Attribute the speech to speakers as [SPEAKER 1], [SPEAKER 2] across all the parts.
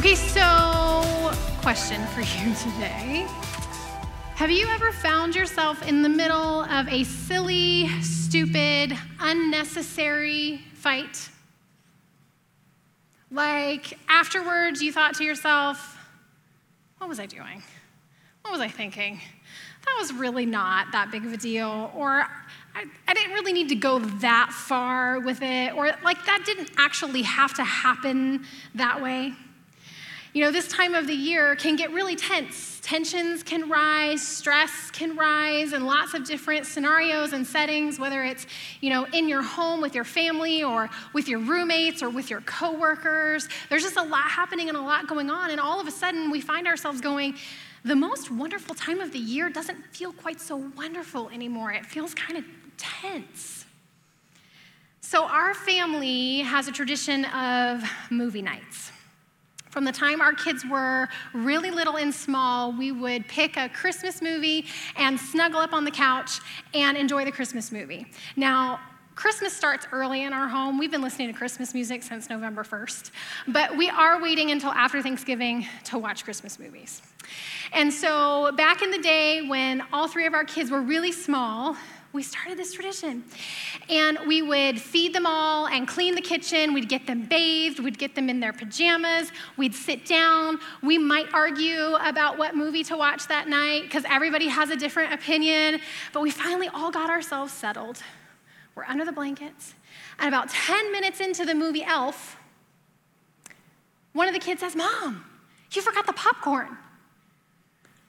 [SPEAKER 1] Okay, so question for you today. Have you ever found yourself in the middle of a silly, stupid, unnecessary fight? Like afterwards, you thought to yourself, what was I doing? What was I thinking? That was really not that big of a deal. Or I, I, didn't really need to go that far with it. Or like that didn't actually have to happen that way. You know, this time of the year can get really tense. Tensions can rise, stress can rise, and lots of different scenarios and settings, whether it's, you know, in your home with your family or with your roommates or with your coworkers. There's just a lot happening and a lot going on, and all of a sudden we find ourselves going, the most wonderful time of the year doesn't feel quite so wonderful anymore. It feels kind of tense. So, our family has a tradition of movie nights. From the time our kids were really little and small, we would pick a Christmas movie and snuggle up on the couch and enjoy the Christmas movie. Now, Christmas starts early in our home. We've been listening to Christmas music since November 1st, but we are waiting until after Thanksgiving to watch Christmas movies. And so, back in the day when all three of our kids were really small, we started this tradition. And we would feed them all and clean the kitchen. We'd get them bathed. We'd get them in their pajamas. We'd sit down. We might argue about what movie to watch that night because everybody has a different opinion. But we finally all got ourselves settled. We're under the blankets. And about 10 minutes into the movie Elf, one of the kids says, Mom, you forgot the popcorn.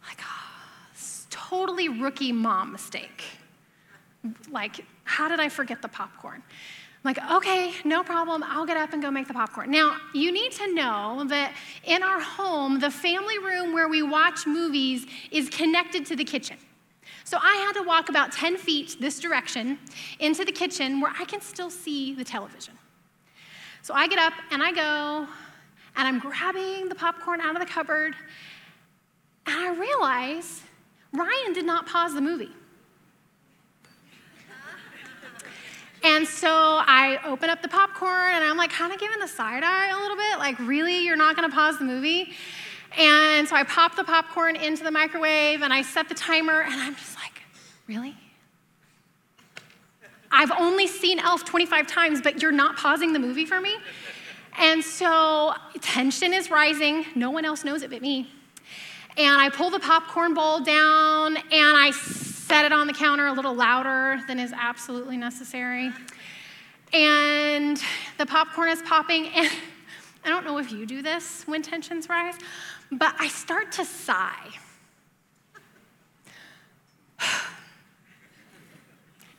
[SPEAKER 1] Like, oh, totally rookie mom mistake. Like, how did I forget the popcorn? I'm like, okay, no problem. I'll get up and go make the popcorn. Now, you need to know that in our home, the family room where we watch movies is connected to the kitchen. So I had to walk about 10 feet this direction into the kitchen where I can still see the television. So I get up and I go and I'm grabbing the popcorn out of the cupboard and I realize Ryan did not pause the movie. And so I open up the popcorn and I'm like kind of giving the side eye a little bit, like, really, you're not gonna pause the movie? And so I pop the popcorn into the microwave and I set the timer and I'm just like, really? I've only seen Elf 25 times, but you're not pausing the movie for me? And so tension is rising. No one else knows it but me. And I pull the popcorn bowl down and I set it on the counter a little louder than is absolutely necessary. And the popcorn is popping, and I don't know if you do this when tensions rise, but I start to sigh.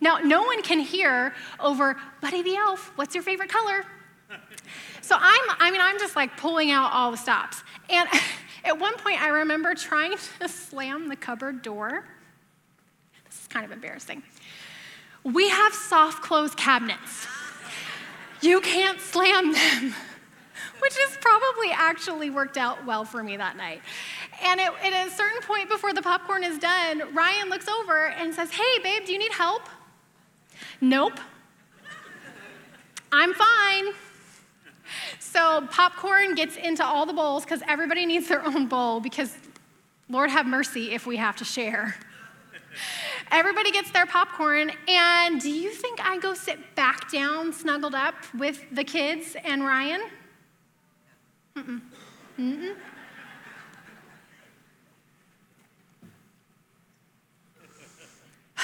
[SPEAKER 1] Now, no one can hear over, Buddy the Elf, what's your favorite color? So I'm, I mean, I'm just like pulling out all the stops. And at one point, I remember trying to slam the cupboard door kind of embarrassing. We have soft close cabinets. You can't slam them, which has probably actually worked out well for me that night. And it, at a certain point before the popcorn is done, Ryan looks over and says, Hey, babe, do you need help? Nope. I'm fine. So popcorn gets into all the bowls because everybody needs their own bowl because Lord have mercy if we have to share. Everybody gets their popcorn, and do you think I go sit back down, snuggled up with the kids and Ryan? Mm-mm. Mm-mm.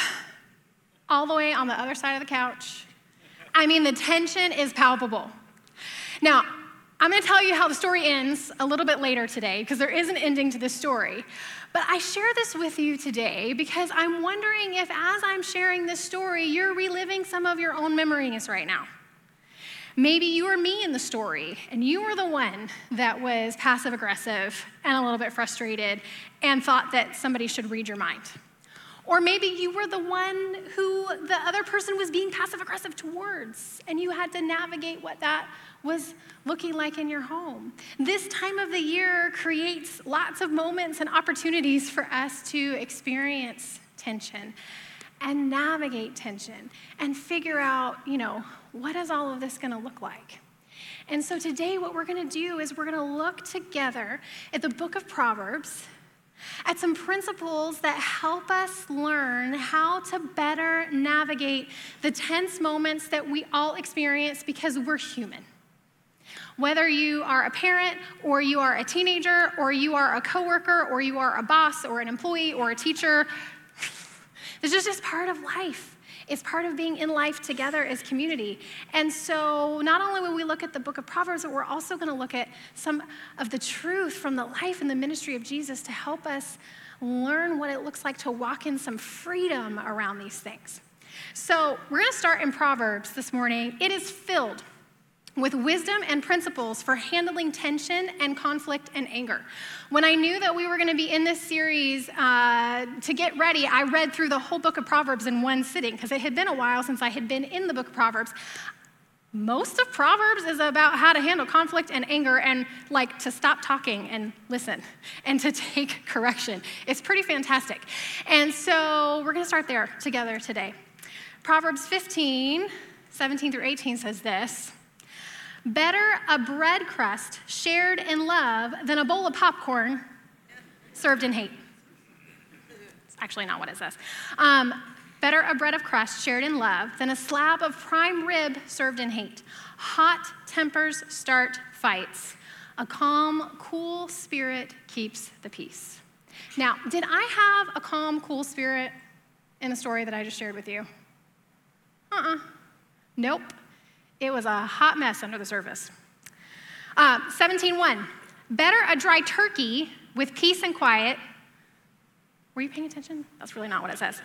[SPEAKER 1] All the way on the other side of the couch. I mean, the tension is palpable. Now, I'm going to tell you how the story ends a little bit later today because there is an ending to this story. But I share this with you today because I'm wondering if, as I'm sharing this story, you're reliving some of your own memories right now. Maybe you were me in the story, and you were the one that was passive aggressive and a little bit frustrated and thought that somebody should read your mind. Or maybe you were the one who the other person was being passive aggressive towards, and you had to navigate what that was looking like in your home. This time of the year creates lots of moments and opportunities for us to experience tension and navigate tension and figure out, you know, what is all of this going to look like? And so today, what we're going to do is we're going to look together at the book of Proverbs, at some principles that help us learn how to better navigate the tense moments that we all experience because we're human. Whether you are a parent or you are a teenager or you are a coworker or you are a boss or an employee or a teacher, this is just part of life. It's part of being in life together as community. And so, not only will we look at the book of Proverbs, but we're also going to look at some of the truth from the life and the ministry of Jesus to help us learn what it looks like to walk in some freedom around these things. So, we're going to start in Proverbs this morning. It is filled with wisdom and principles for handling tension and conflict and anger. When I knew that we were going to be in this series uh, to get ready, I read through the whole book of Proverbs in one sitting because it had been a while since I had been in the book of Proverbs. Most of Proverbs is about how to handle conflict and anger and like to stop talking and listen and to take correction. It's pretty fantastic. And so we're going to start there together today. Proverbs 15, 17 through 18 says this. Better a bread crust shared in love than a bowl of popcorn served in hate. It's actually not what it says. Um, better a bread of crust shared in love than a slab of prime rib served in hate. Hot tempers start fights. A calm, cool spirit keeps the peace. Now, did I have a calm, cool spirit in the story that I just shared with you? Uh uh-uh. uh Nope. It was a hot mess under the surface. Uh, 17.1, better a dry turkey with peace and quiet. Were you paying attention? That's really not what it says.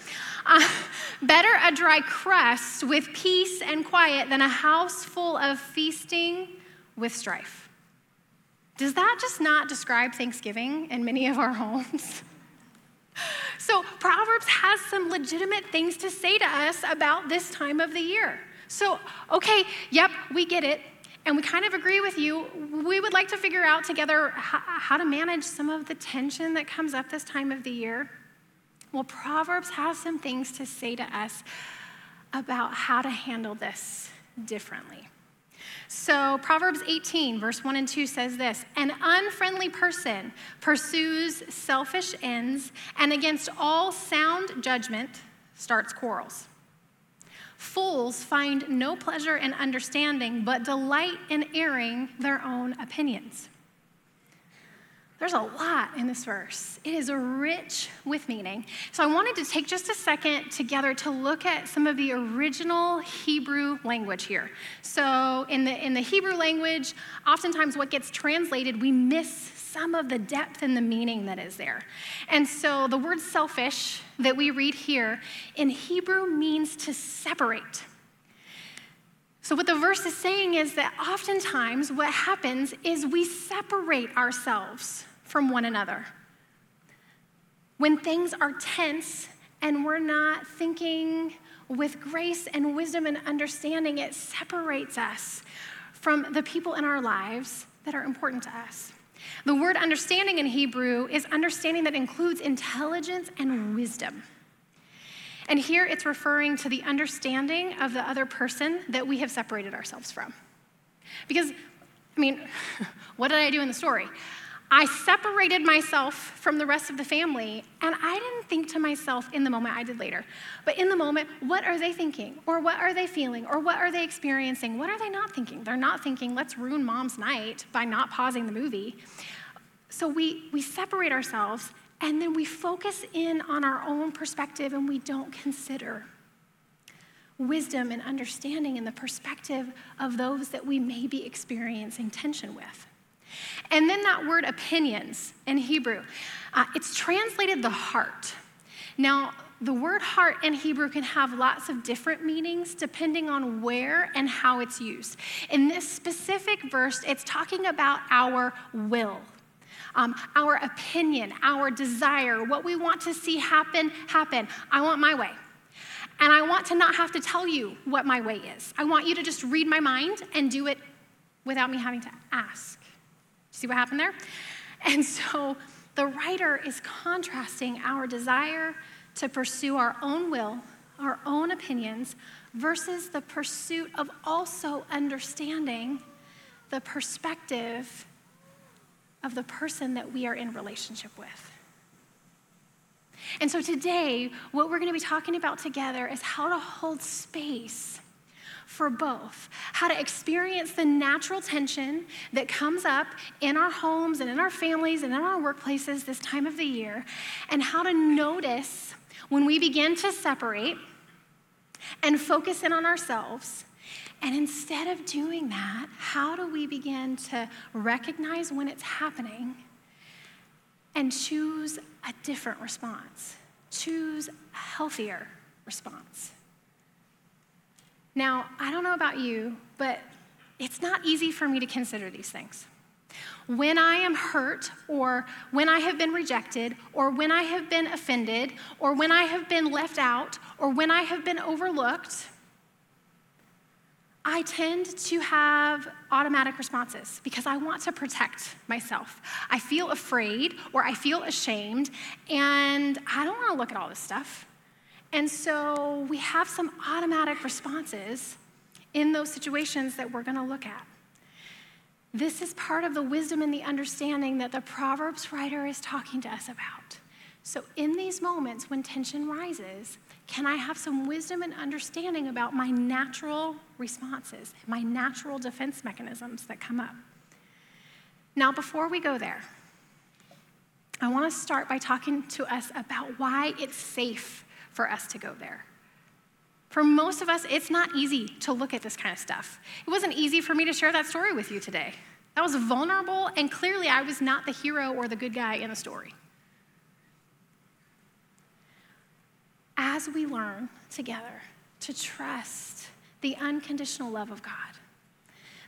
[SPEAKER 1] Uh, better a dry crust with peace and quiet than a house full of feasting with strife. Does that just not describe Thanksgiving in many of our homes? So, Proverbs has some legitimate things to say to us about this time of the year. So, okay, yep, we get it. And we kind of agree with you. We would like to figure out together how, to manage some of the tension that comes up this time of the year. Well, Proverbs has some things to say to us about how to handle this differently. So, Proverbs 18, verse 1 and 2 says this An unfriendly person pursues selfish ends, and against all sound judgment starts quarrels. Fools find no pleasure in understanding, but delight in airing their own opinions. There's a lot in this verse. It is rich with meaning. So I wanted to take just a second together to look at some of the original Hebrew language here. So in the in the Hebrew language, oftentimes what gets translated, we miss some of the depth and the meaning that is there. And so the word selfish that we read here in Hebrew means to separate. So, what the verse is saying is that oftentimes what happens is we separate ourselves from one another. When things are tense and we're not thinking with grace and wisdom and understanding, it separates us from the people in our lives that are important to us. The word understanding in Hebrew is understanding that includes intelligence and wisdom. And here it's referring to the understanding of the other person that we have separated ourselves from. Because, I mean, what did I do in the story? I separated myself from the rest of the family, and I didn't think to myself in the moment, I did later, but in the moment, what are they thinking? Or what are they feeling? Or what are they experiencing? What are they not thinking? They're not thinking, let's ruin mom's night by not pausing the movie. So we, we separate ourselves, and then we focus in on our own perspective, and we don't consider wisdom and understanding in the perspective of those that we may be experiencing tension with. And then that word opinions in Hebrew, uh, it's translated the heart. Now, the word heart in Hebrew can have lots of different meanings depending on where and how it's used. In this specific verse, it's talking about our will. Um, our opinion, our desire, what we want to see happen, happen. I want my way. And I want to not have to tell you what my way is. I want you to just read my mind and do it without me having to ask. See what happened there? And so the writer is contrasting our desire to pursue our own will, our own opinions, versus the pursuit of also understanding the perspective of the person that we are in relationship with. And so today, what we're going to be talking about together is how to hold space for both. How to experience the natural tension that comes up in our homes and in our families and in our workplaces this time of the year, and how to notice when we begin to separate and focus in on ourselves. And instead of doing that, how do we begin to recognize when it's happening and choose a different response? Choose a healthier response. Now, I don't know about you, but it's not easy for me to consider these things. When I am hurt, or when I have been rejected, or when I have been offended, or when I have been left out, or when I have been overlooked, I tend to have automatic responses because I want to protect myself. I feel afraid or I feel ashamed, and I don't want to look at all this stuff. And so we have some automatic responses in those situations that we're going to look at. This is part of the wisdom and the understanding that the Proverbs writer is talking to us about. So, in these moments when tension rises, can I have some wisdom and understanding about my natural responses, my natural defense mechanisms that come up? Now, before we go there, I want to start by talking to us about why it's safe for us to go there. For most of us, it's not easy to look at this kind of stuff. It wasn't easy for me to share that story with you today. That was vulnerable, and clearly I was not the hero or the good guy in the story. As we learn together to trust the unconditional love of God,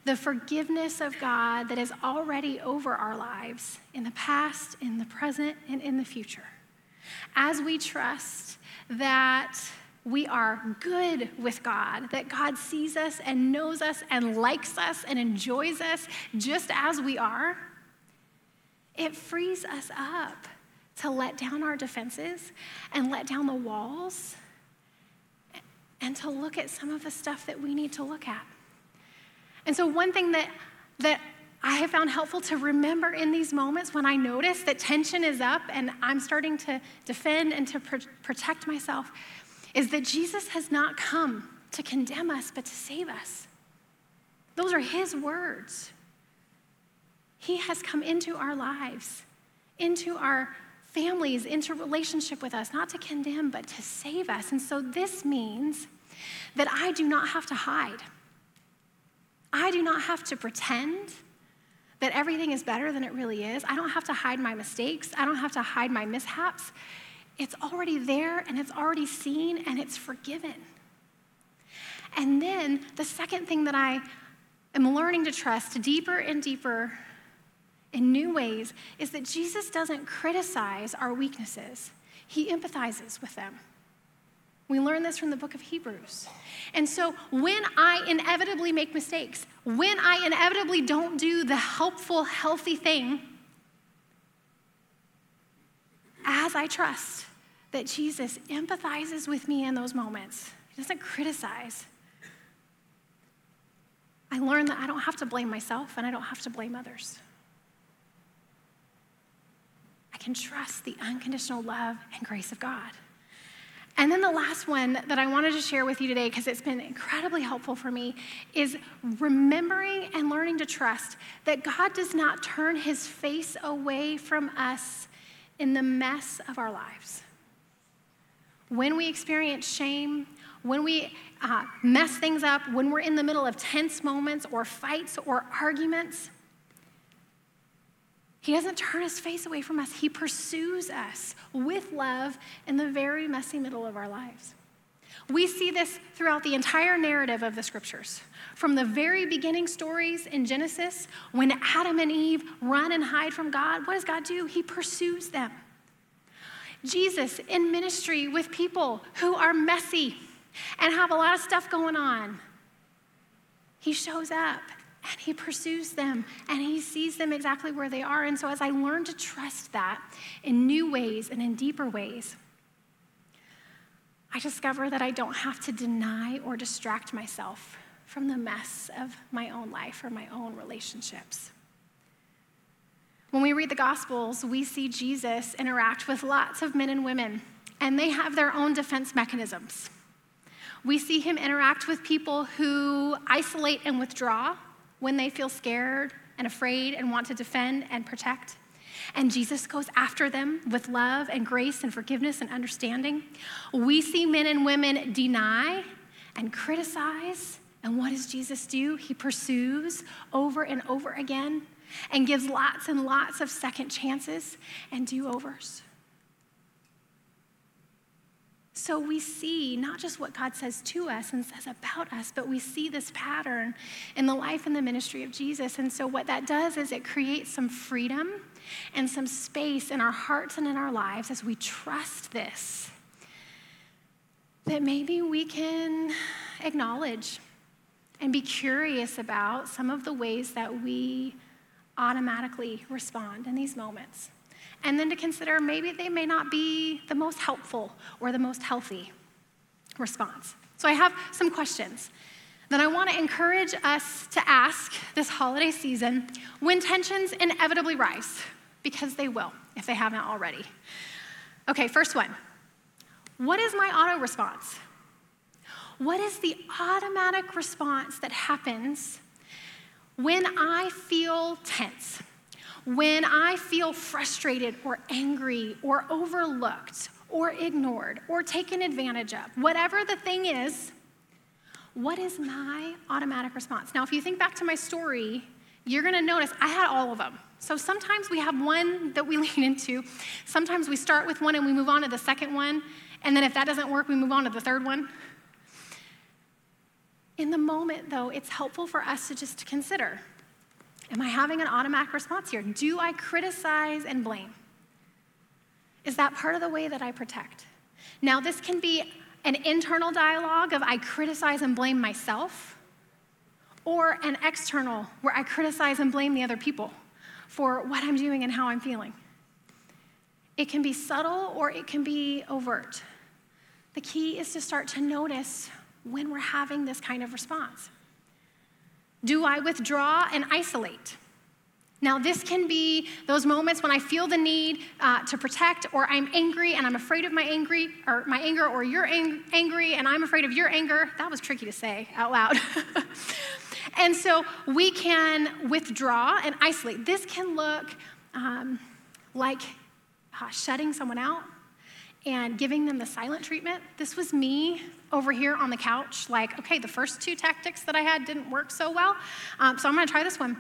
[SPEAKER 1] the forgiveness of God that is already over our lives in the past, in the present, and in the future, as we trust that we are good with God, that God sees us and knows us and likes us and enjoys us just as we are, it frees us up to let down our defenses and let down the walls and to look at some of the stuff that we need to look at. And so, one thing that, that I have found helpful to remember in these moments when I notice that tension is up and I'm starting to defend and to pr- protect myself is that Jesus has not come to condemn us, but to save us. Those are his words. He has come into our lives, into our families, into relationship with us, not to condemn, but to save us. And so this means that I do not have to hide. I do not have to pretend that everything is better than it really is. I don't have to hide my mistakes. I don't have to hide my mishaps. It's already there and it's already seen and it's forgiven. And then the second thing that I am learning to trust deeper and deeper in new ways is that Jesus doesn't criticize our weaknesses, he empathizes with them. We learn this from the book of Hebrews. And so when I inevitably make mistakes, when I inevitably don't do the helpful, healthy thing, as I trust that Jesus empathizes with me in those moments, he doesn't criticize. I learn that I don't have to blame myself and I don't have to blame others. I can trust the unconditional love and grace of God. And then the last one that I wanted to share with you today, because it's been incredibly helpful for me, is remembering and learning to trust that God does not turn his face away from us in the mess of our lives. When we experience shame, when we uh, mess things up, when we're in the middle of tense moments or fights or arguments, he doesn't turn his face away from us. He pursues us with love in the very messy middle of our lives. We see this throughout the entire narrative of the scriptures. From the very beginning stories in Genesis, when Adam and Eve run and hide from God, what does God do? He pursues them. Jesus in ministry with people who are messy and have a lot of stuff going on, he shows up and he pursues them and he sees them exactly where they are. And so, as I learn to trust that in new ways and in deeper ways, I discover that I don't have to deny or distract myself from the mess of my own life or my own relationships. When we read the Gospels, we see Jesus interact with lots of men and women, and they have their own defense mechanisms. We see him interact with people who isolate and withdraw when they feel scared and afraid and want to defend and protect. And Jesus goes after them with love and grace and forgiveness and understanding. We see men and women deny and criticize. And what does Jesus do? He pursues over and over again and gives lots and lots of second chances and do overs. So we see not just what God says to us and says about us, but we see this pattern in the life and the ministry of Jesus. And so what that does is it creates some freedom and some space in our hearts and in our lives as we trust this. That maybe we can acknowledge and be curious about some of the ways that we automatically respond in these moments and then to consider maybe they may not be the most helpful or the most healthy response. So I have some questions that I want to encourage us to ask this holiday season when tensions inevitably rise, because they will if they haven't already. Okay, first one What is my auto response? What is the automatic response that happens when I feel tense? When I feel frustrated or angry or overlooked or ignored or taken advantage of, whatever the thing is, what is my automatic response? Now, if you think back to my story, you're gonna notice I had all of them. So sometimes we have one that we lean into. Sometimes we start with one and we move on to the second one. And then if that doesn't work, we move on to the third one. In the moment, though, it's helpful for us to just consider Am I having an automatic response here? Do I criticize and blame? Is that part of the way that I protect? Now, this can be an internal dialogue of I criticize and blame myself, or an external where I criticize and blame the other people for what I'm doing and how I'm feeling. It can be subtle or it can be overt. The key is to start to notice when we're having this kind of response. Do I withdraw and isolate? Now, this can be those moments when I feel the need uh, to protect, or I'm angry and I'm afraid of my angry, or my anger, or you're ang- angry and I'm afraid of your anger. That was tricky to say out loud. and so we can withdraw and isolate. This can look um, like uh, shutting someone out and giving them the silent treatment. This was me over here on the couch, like, okay, the first two tactics that I had didn't work so well, um, so I'm gonna try this one.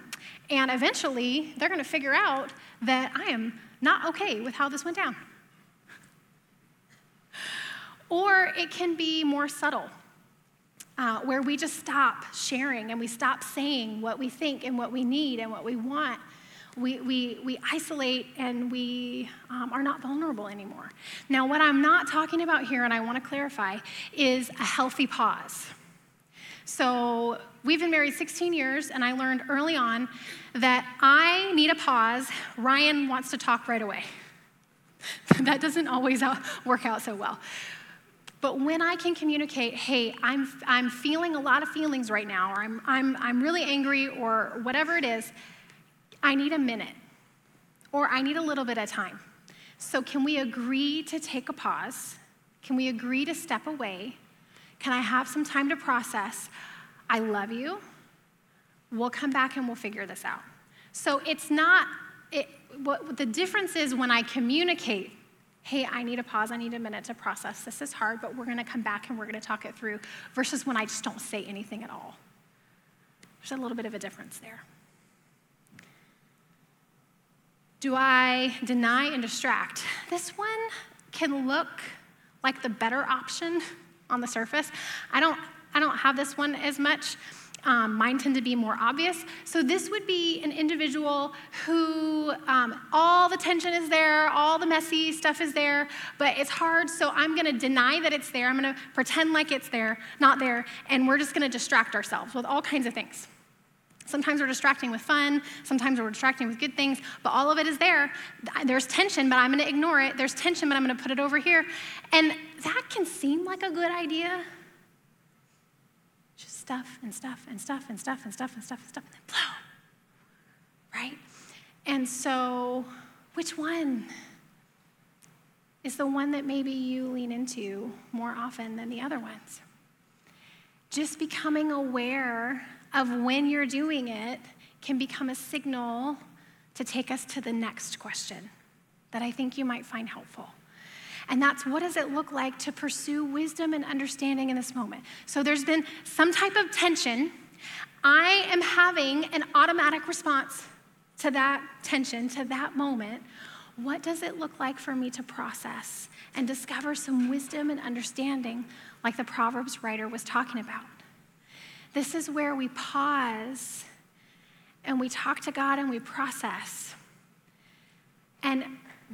[SPEAKER 1] And eventually, they're gonna figure out that I am not okay with how this went down. Or it can be more subtle, uh, where we just stop sharing and we stop saying what we think and what we need and what we want we, we, we isolate and we um, are not vulnerable anymore. Now, what I'm not talking about here, and I want to clarify, is a healthy pause. So, we've been married 16 years, and I learned early on that I need a pause. Ryan wants to talk right away. that doesn't always out, work out so well. But when I can communicate, hey, I'm, I'm feeling a lot of feelings right now, or I'm, I'm, I'm really angry, or whatever it is, I need a minute or I need a little bit of time. So, can we agree to take a pause? Can we agree to step away? Can I have some time to process? I love you. We'll come back and we'll figure this out. So, it's not, it, what the difference is when I communicate, hey, I need a pause, I need a minute to process. This is hard, but we're gonna come back and we're gonna talk it through, versus when I just don't say anything at all. There's a little bit of a difference there. Do I deny and distract? This one can look like the better option on the surface. I don't, I don't have this one as much. Um, mine tend to be more obvious. So, this would be an individual who um, all the tension is there, all the messy stuff is there, but it's hard. So, I'm going to deny that it's there. I'm going to pretend like it's there, not there, and we're just going to distract ourselves with all kinds of things. Sometimes we're distracting with fun, sometimes we're distracting with good things, but all of it is there. There's tension, but I'm gonna ignore it. There's tension, but I'm gonna put it over here. And that can seem like a good idea. Just stuff and stuff and stuff and stuff and stuff and stuff and stuff, and then blow. Right? And so, which one is the one that maybe you lean into more often than the other ones? Just becoming aware of when you're doing it can become a signal to take us to the next question that I think you might find helpful. And that's what does it look like to pursue wisdom and understanding in this moment? So there's been some type of tension. I am having an automatic response to that tension, to that moment. What does it look like for me to process and discover some wisdom and understanding, like the Proverbs writer was talking about? This is where we pause and we talk to God and we process. And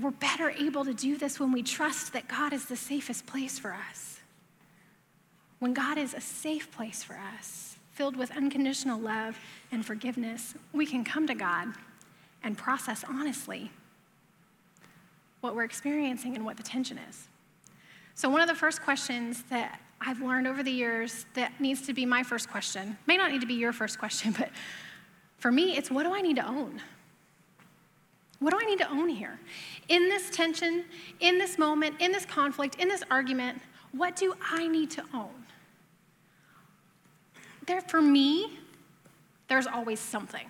[SPEAKER 1] we're better able to do this when we trust that God is the safest place for us. When God is a safe place for us, filled with unconditional love and forgiveness, we can come to God and process honestly what we're experiencing and what the tension is. So, one of the first questions that I've learned over the years that needs to be my first question, may not need to be your first question, but for me, it's what do I need to own? What do I need to own here? In this tension, in this moment, in this conflict, in this argument, what do I need to own? There, for me, there's always something.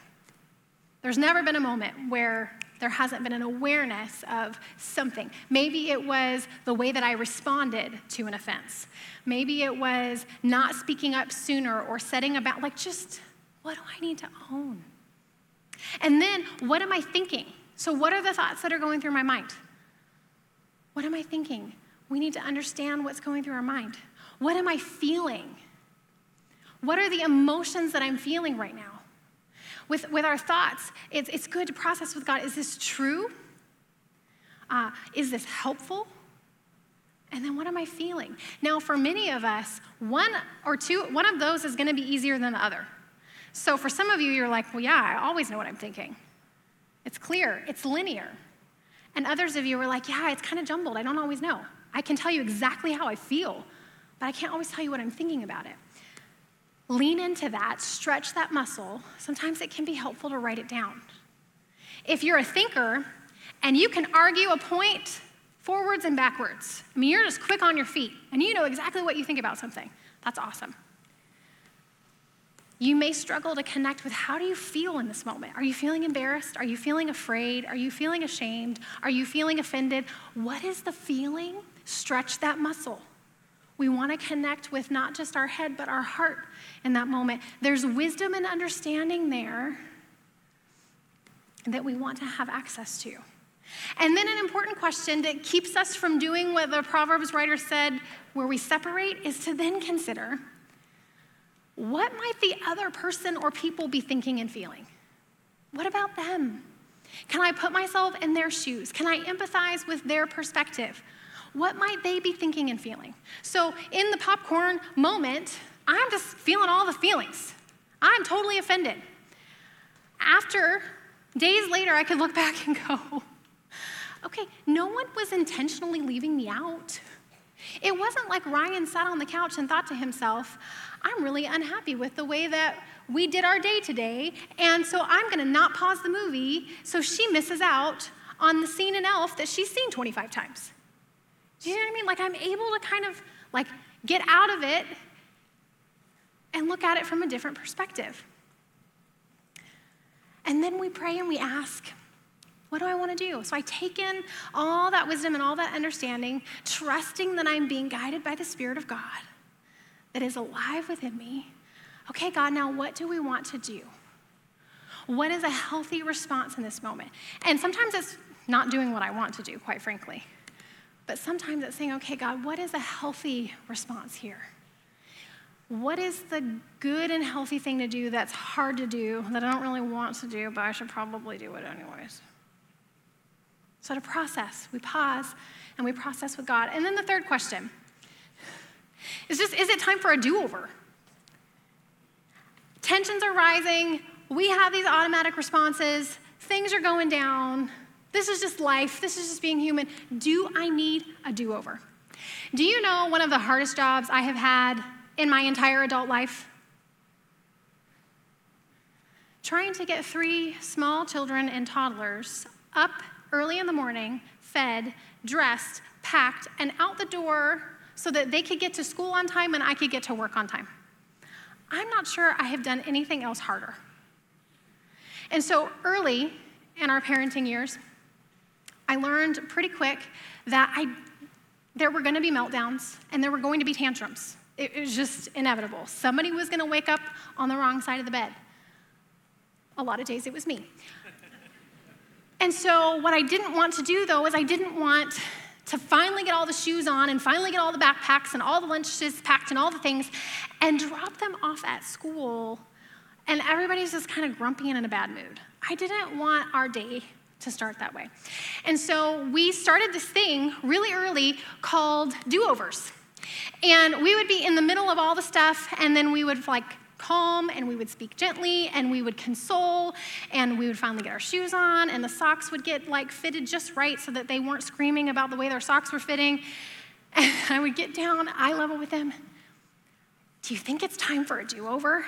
[SPEAKER 1] There's never been a moment where there hasn't been an awareness of something. Maybe it was the way that I responded to an offense. Maybe it was not speaking up sooner or setting about, like, just what do I need to own? And then, what am I thinking? So, what are the thoughts that are going through my mind? What am I thinking? We need to understand what's going through our mind. What am I feeling? What are the emotions that I'm feeling right now? With, with our thoughts, it's, it's good to process with God is this true? Uh, is this helpful? And then what am I feeling? Now, for many of us, one or two, one of those is going to be easier than the other. So for some of you, you're like, well, yeah, I always know what I'm thinking. It's clear, it's linear. And others of you are like, yeah, it's kind of jumbled. I don't always know. I can tell you exactly how I feel, but I can't always tell you what I'm thinking about it. Lean into that, stretch that muscle. Sometimes it can be helpful to write it down. If you're a thinker and you can argue a point forwards and backwards, I mean, you're just quick on your feet and you know exactly what you think about something, that's awesome. You may struggle to connect with how do you feel in this moment? Are you feeling embarrassed? Are you feeling afraid? Are you feeling ashamed? Are you feeling offended? What is the feeling? Stretch that muscle. We want to connect with not just our head, but our heart in that moment. There's wisdom and understanding there that we want to have access to. And then, an important question that keeps us from doing what the Proverbs writer said, where we separate, is to then consider what might the other person or people be thinking and feeling? What about them? Can I put myself in their shoes? Can I empathize with their perspective? What might they be thinking and feeling? So, in the popcorn moment, I'm just feeling all the feelings. I'm totally offended. After, days later, I could look back and go, okay, no one was intentionally leaving me out. It wasn't like Ryan sat on the couch and thought to himself, I'm really unhappy with the way that we did our day today, and so I'm gonna not pause the movie so she misses out on the scene in Elf that she's seen 25 times. Do you know what I mean? Like I'm able to kind of like get out of it and look at it from a different perspective. And then we pray and we ask, what do I want to do? So I take in all that wisdom and all that understanding, trusting that I'm being guided by the Spirit of God that is alive within me. Okay, God, now what do we want to do? What is a healthy response in this moment? And sometimes it's not doing what I want to do, quite frankly. But sometimes it's saying, okay, God, what is a healthy response here? What is the good and healthy thing to do that's hard to do, that I don't really want to do, but I should probably do it anyways? So to process, we pause and we process with God. And then the third question is just, is it time for a do over? Tensions are rising. We have these automatic responses. Things are going down. This is just life. This is just being human. Do I need a do over? Do you know one of the hardest jobs I have had in my entire adult life? trying to get three small children and toddlers up early in the morning, fed, dressed, packed, and out the door so that they could get to school on time and I could get to work on time. I'm not sure I have done anything else harder. And so early in our parenting years, I learned pretty quick that I, there were going to be meltdowns and there were going to be tantrums. It, it was just inevitable. Somebody was going to wake up on the wrong side of the bed. A lot of days it was me. And so, what I didn't want to do though is I didn't want to finally get all the shoes on and finally get all the backpacks and all the lunches packed and all the things and drop them off at school. And everybody's just kind of grumpy and in a bad mood. I didn't want our day to start that way. And so we started this thing really early called do overs. And we would be in the middle of all the stuff, and then we would like calm and we would speak gently and we would console and we would finally get our shoes on and the socks would get like fitted just right so that they weren't screaming about the way their socks were fitting. And I would get down eye level with them. Do you think it's time for a do over?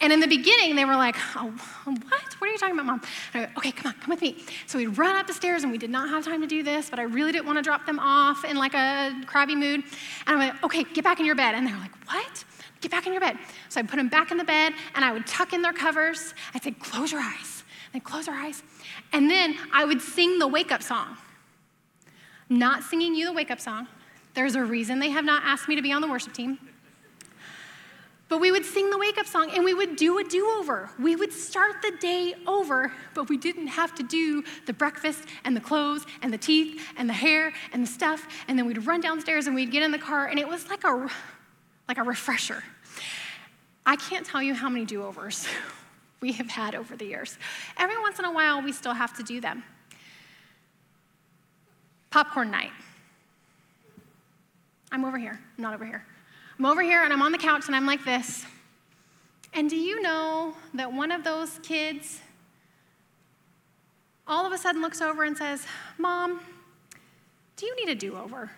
[SPEAKER 1] And in the beginning, they were like, oh, oh, what? What are you talking about, mom? And I go, okay, come on, come with me. So we'd run up the stairs, and we did not have time to do this, but I really didn't want to drop them off in like a crabby mood. And I went, okay, get back in your bed. And they were like, what? Get back in your bed. So I put them back in the bed, and I would tuck in their covers. I'd say, close your eyes. And close their eyes. And then I would sing the wake up song. Not singing you the wake up song. There's a reason they have not asked me to be on the worship team. But we would sing the wake up song and we would do a do over. We would start the day over, but we didn't have to do the breakfast and the clothes and the teeth and the hair and the stuff. And then we'd run downstairs and we'd get in the car and it was like a, like a refresher. I can't tell you how many do overs we have had over the years. Every once in a while, we still have to do them. Popcorn night. I'm over here, I'm not over here. I'm over here and I'm on the couch and I'm like this. And do you know that one of those kids all of a sudden looks over and says, Mom, do you need a do over?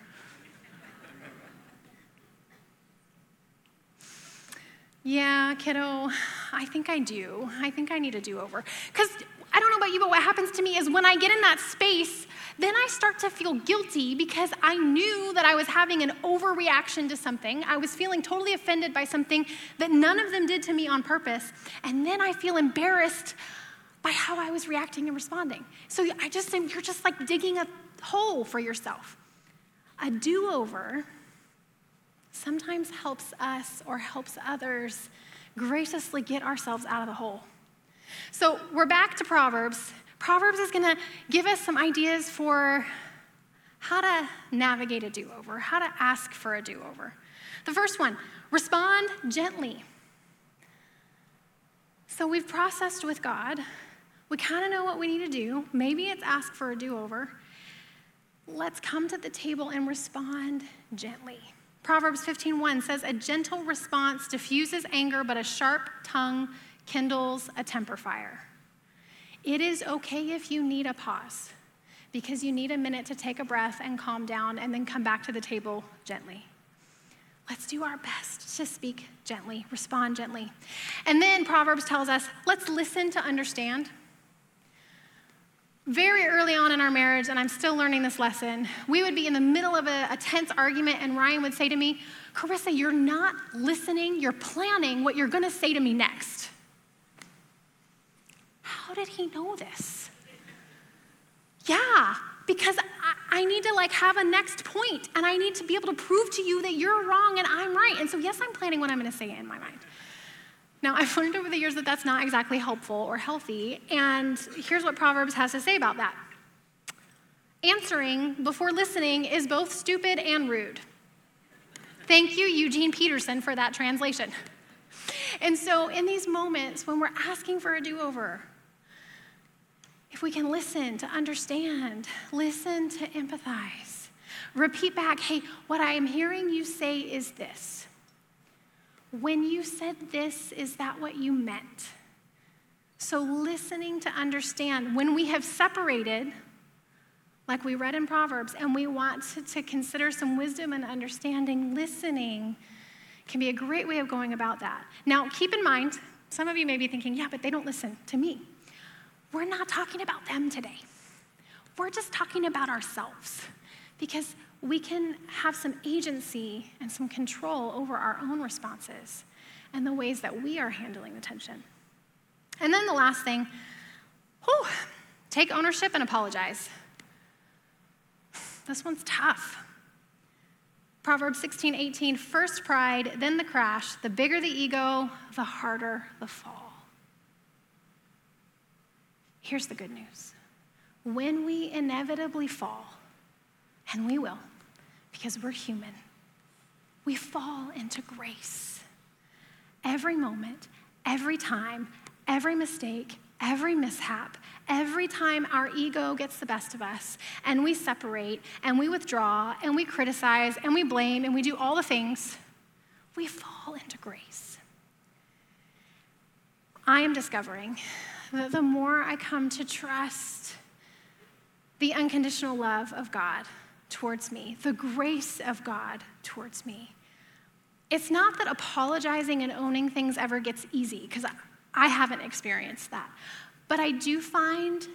[SPEAKER 1] yeah, kiddo, I think I do. I think I need a do over. Because I don't know about you, but what happens to me is when I get in that space, then I start to feel guilty because I knew that I was having an overreaction to something. I was feeling totally offended by something that none of them did to me on purpose. And then I feel embarrassed by how I was reacting and responding. So I just you're just like digging a hole for yourself. A do over sometimes helps us or helps others graciously get ourselves out of the hole. So we're back to Proverbs, Proverbs is going to give us some ideas for how to navigate a do over, how to ask for a do over. The first one respond gently. So we've processed with God. We kind of know what we need to do. Maybe it's ask for a do over. Let's come to the table and respond gently. Proverbs 15:1 says a gentle response diffuses anger but a sharp tongue kindles a temper fire. It is okay if you need a pause because you need a minute to take a breath and calm down and then come back to the table gently. Let's do our best to speak gently, respond gently. And then Proverbs tells us let's listen to understand. Very early on in our marriage, and I'm still learning this lesson, we would be in the middle of a, a tense argument, and Ryan would say to me, Karissa, you're not listening, you're planning what you're gonna say to me next. How did he know this? Yeah, because I, I, need to like have a next point and I need to be able to prove to you that you're wrong and I'm right. And so, yes, I'm planning what I'm going to say in my mind. Now, I've learned over the years that that's not exactly helpful or healthy. And here's what Proverbs has to say about that answering before listening is both stupid and rude. Thank you, Eugene Peterson, for that translation. And so, in these moments when we're asking for a do over, if we can listen to understand, listen to empathize, repeat back, hey, what I am hearing you say is this. When you said this, is that what you meant? So, listening to understand. When we have separated, like we read in Proverbs, and we want to, to consider some wisdom and understanding, listening can be a great way of going about that. Now, keep in mind, Some of you may be thinking, yeah, but they don't listen to me. We're not talking about them today. We're just talking about ourselves because we can have some agency and some control over our own responses and the ways that we are handling the tension. And then the last thing, whew, take ownership and apologize. This one's tough. Proverbs 16, 18, first pride, then the crash. The bigger the ego, the harder the fall. Here's the good news when we inevitably fall, and we will, because we're human, we fall into grace. Every moment, every time, every mistake, every mishap, every time our ego gets the best of us and we separate and we withdraw and we criticize and we blame and we do all the things, we fall into grace. I am discovering that the more I come to trust the unconditional love of God towards me, the grace of God towards me, it's not that apologizing and owning things ever gets easy, because I haven't experienced that. But I do find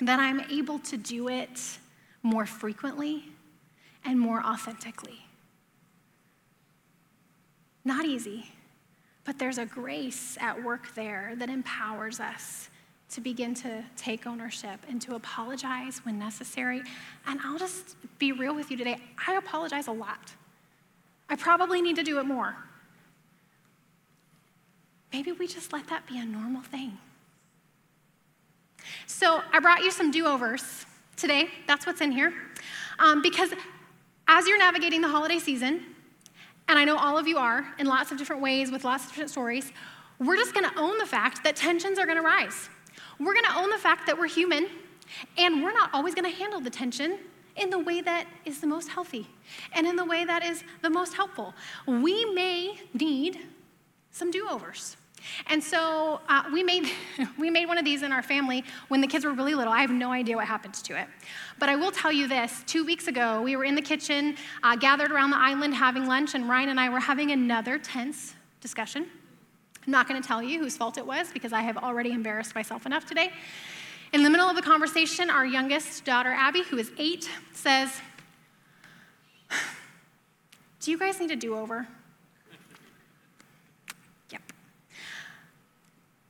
[SPEAKER 1] that I'm able to do it more frequently and more authentically. Not easy, but there's a grace at work there that empowers us to begin to take ownership and to apologize when necessary. And I'll just be real with you today I apologize a lot. I probably need to do it more. Maybe we just let that be a normal thing. So I brought you some do overs today. That's what's in here. Um, because as you're navigating the holiday season, and I know all of you are in lots of different ways with lots of different stories, we're just gonna own the fact that tensions are gonna rise. We're gonna own the fact that we're human, and we're not always gonna handle the tension in the way that is the most healthy and in the way that is the most helpful. We may need some do overs. And so uh, we, made, we made one of these in our family when the kids were really little. I have no idea what happened to it. But I will tell you this two weeks ago, we were in the kitchen, uh, gathered around the island having lunch, and Ryan and I were having another tense discussion. I'm not going to tell you whose fault it was because I have already embarrassed myself enough today. In the middle of the conversation, our youngest daughter, Abby, who is eight, says, Do you guys need a do over?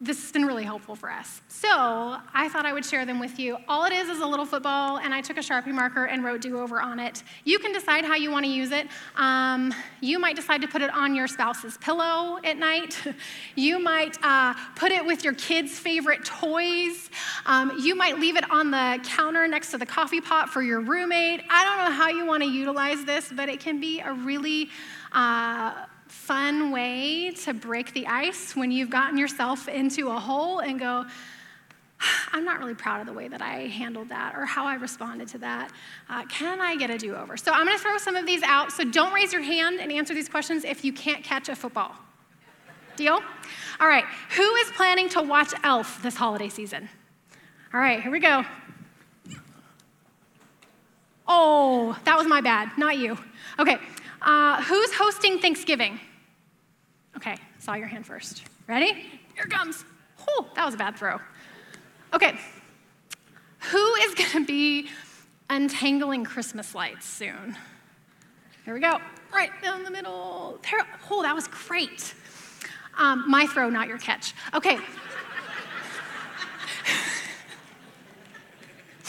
[SPEAKER 1] This has been really helpful for us. So I thought I would share them with you. All it is is a little football, and I took a Sharpie marker and wrote do over on it. You can decide how you want to use it. Um, you might decide to put it on your spouse's pillow at night. you might uh, put it with your kids' favorite toys. Um, you might leave it on the counter next to the coffee pot for your roommate. I don't know how you want to utilize this, but it can be a really uh, fun way to break the ice when you've gotten yourself into a hole and go, I'm not really proud of the way that I handled that or how I responded to that. Uh, can I get a do over? So I'm going to throw some of these out. So don't raise your hand and answer these questions if you can't catch a football. Deal? All right. Who is planning to watch Elf this holiday season? All right, here we go. Oh, that was my bad, not you. Okay. Uh, who's hosting Thanksgiving? Okay, saw your hand first. Ready? Here comes. Oh, that was a bad throw. Okay, who is going to be untangling Christmas lights soon? Here we go. Right down the middle. There. Oh, that was great. Um, my throw, not your catch. Okay.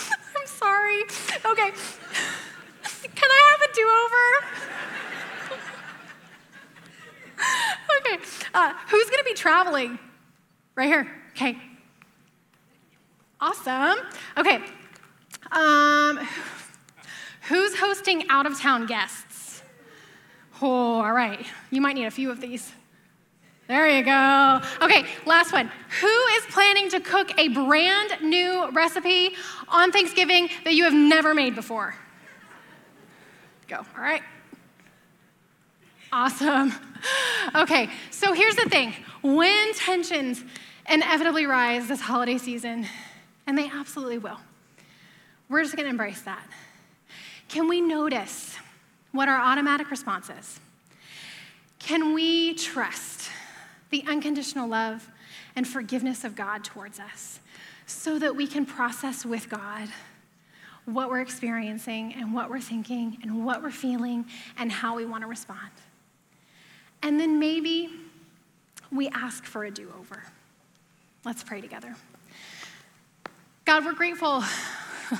[SPEAKER 1] I'm sorry. Okay. Can I have a do over? okay. Uh, who's going to be traveling? Right here. Okay. Awesome. Okay. Um, who's hosting out of town guests? Oh, all right. You might need a few of these. There you go. Okay, last one. Who is planning to cook a brand new recipe on Thanksgiving that you have never made before? Go. All right. Awesome. Okay, so here's the thing when tensions inevitably rise this holiday season, and they absolutely will, we're just gonna embrace that. Can we notice what our automatic response is? can we trust the unconditional love and forgiveness of God towards us so that we can process with God what we're experiencing and what we're thinking and what we're feeling and how we want to respond. And then maybe we ask for a do over. Let's pray together. God, we're grateful.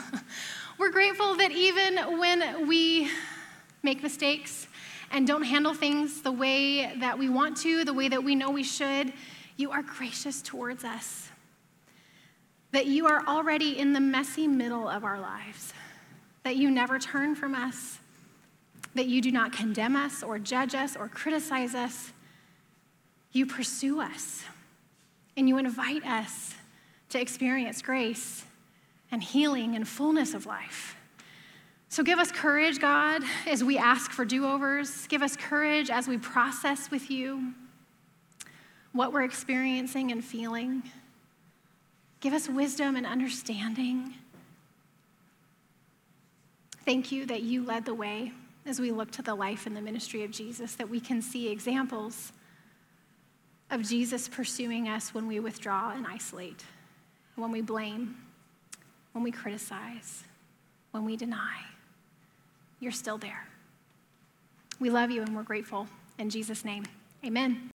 [SPEAKER 1] we're grateful that even when we make mistakes and don't handle things the way that we want to, the way that we know we should, you are gracious towards us. That you are already in the messy middle of our lives. That you never turn from us. That you do not condemn us or judge us or criticize us. You pursue us and you invite us to experience grace and healing and fullness of life. So give us courage, God, as we ask for do overs. Give us courage as we process with you what we're experiencing and feeling. Give us wisdom and understanding. Thank you that you led the way as we look to the life and the ministry of Jesus, that we can see examples of Jesus pursuing us when we withdraw and isolate, when we blame, when we criticize, when we deny. You're still there. We love you and we're grateful. In Jesus' name, amen.